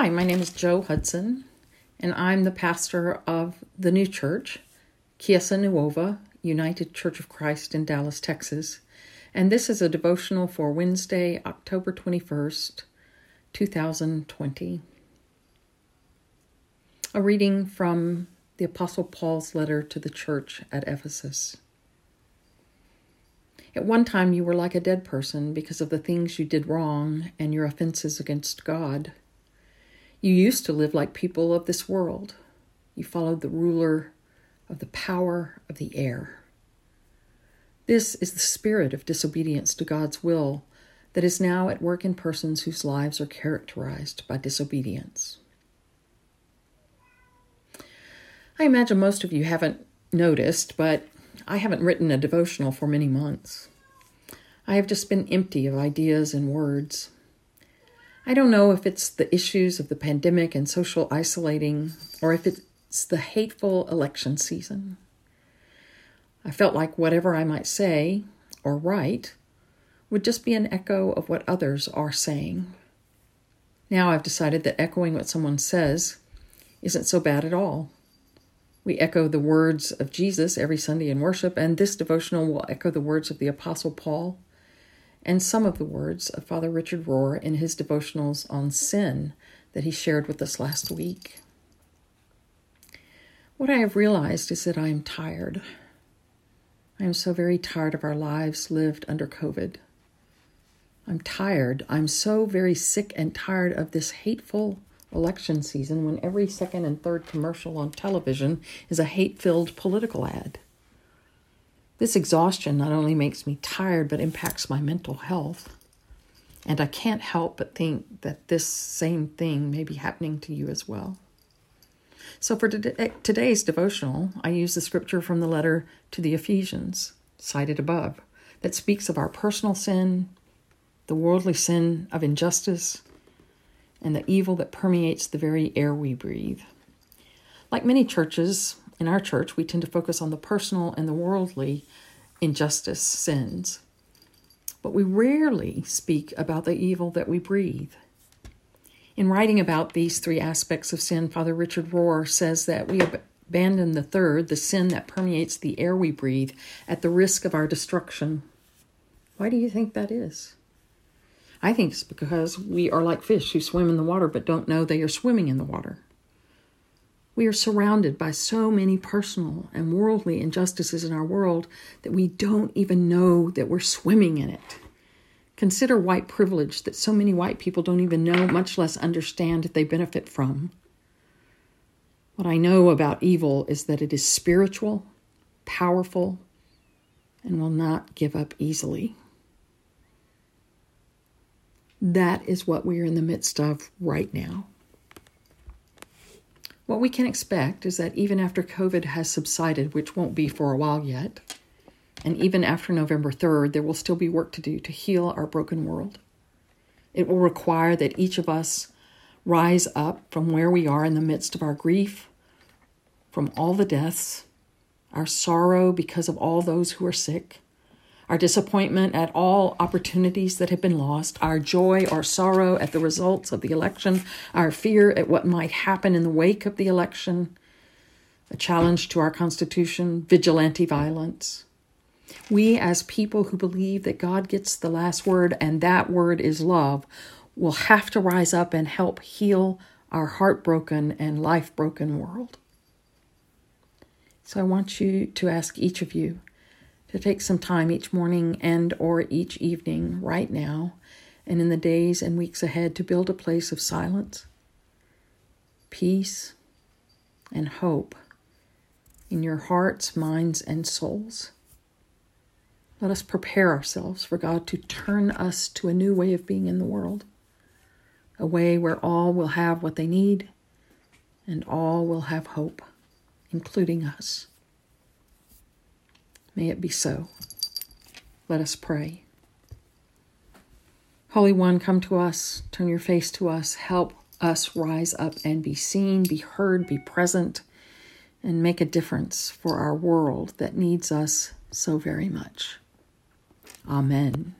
Hi, my name is Joe Hudson, and I'm the pastor of the new church, Chiesa Nuova United Church of Christ in Dallas, Texas. And this is a devotional for Wednesday, October 21st, 2020. A reading from the Apostle Paul's letter to the church at Ephesus. At one time, you were like a dead person because of the things you did wrong and your offenses against God. You used to live like people of this world. You followed the ruler of the power of the air. This is the spirit of disobedience to God's will that is now at work in persons whose lives are characterized by disobedience. I imagine most of you haven't noticed, but I haven't written a devotional for many months. I have just been empty of ideas and words. I don't know if it's the issues of the pandemic and social isolating or if it's the hateful election season. I felt like whatever I might say or write would just be an echo of what others are saying. Now I've decided that echoing what someone says isn't so bad at all. We echo the words of Jesus every Sunday in worship, and this devotional will echo the words of the Apostle Paul and some of the words of Father Richard Rohr in his devotionals on sin that he shared with us last week. What I have realized is that I am tired. I am so very tired of our lives lived under COVID. I'm tired. I'm so very sick and tired of this hateful election season when every second and third commercial on television is a hate filled political ad. This exhaustion not only makes me tired, but impacts my mental health. And I can't help but think that this same thing may be happening to you as well. So, for today's devotional, I use the scripture from the letter to the Ephesians, cited above, that speaks of our personal sin, the worldly sin of injustice, and the evil that permeates the very air we breathe. Like many churches, in our church, we tend to focus on the personal and the worldly injustice sins, but we rarely speak about the evil that we breathe. In writing about these three aspects of sin, Father Richard Rohr says that we abandon the third, the sin that permeates the air we breathe, at the risk of our destruction. Why do you think that is? I think it's because we are like fish who swim in the water but don't know they are swimming in the water. We are surrounded by so many personal and worldly injustices in our world that we don't even know that we're swimming in it. Consider white privilege that so many white people don't even know, much less understand they benefit from. What I know about evil is that it is spiritual, powerful, and will not give up easily. That is what we are in the midst of right now. What we can expect is that even after COVID has subsided, which won't be for a while yet, and even after November 3rd, there will still be work to do to heal our broken world. It will require that each of us rise up from where we are in the midst of our grief, from all the deaths, our sorrow because of all those who are sick, our disappointment at all opportunities that have been lost, our joy or sorrow at the results of the election, our fear at what might happen in the wake of the election, a challenge to our Constitution, vigilante violence. We, as people who believe that God gets the last word and that word is love, will have to rise up and help heal our heartbroken and life broken world. So I want you to ask each of you to take some time each morning and or each evening right now and in the days and weeks ahead to build a place of silence, peace, and hope in your hearts, minds, and souls. Let us prepare ourselves for God to turn us to a new way of being in the world, a way where all will have what they need and all will have hope, including us. May it be so. Let us pray. Holy One, come to us, turn your face to us, help us rise up and be seen, be heard, be present, and make a difference for our world that needs us so very much. Amen.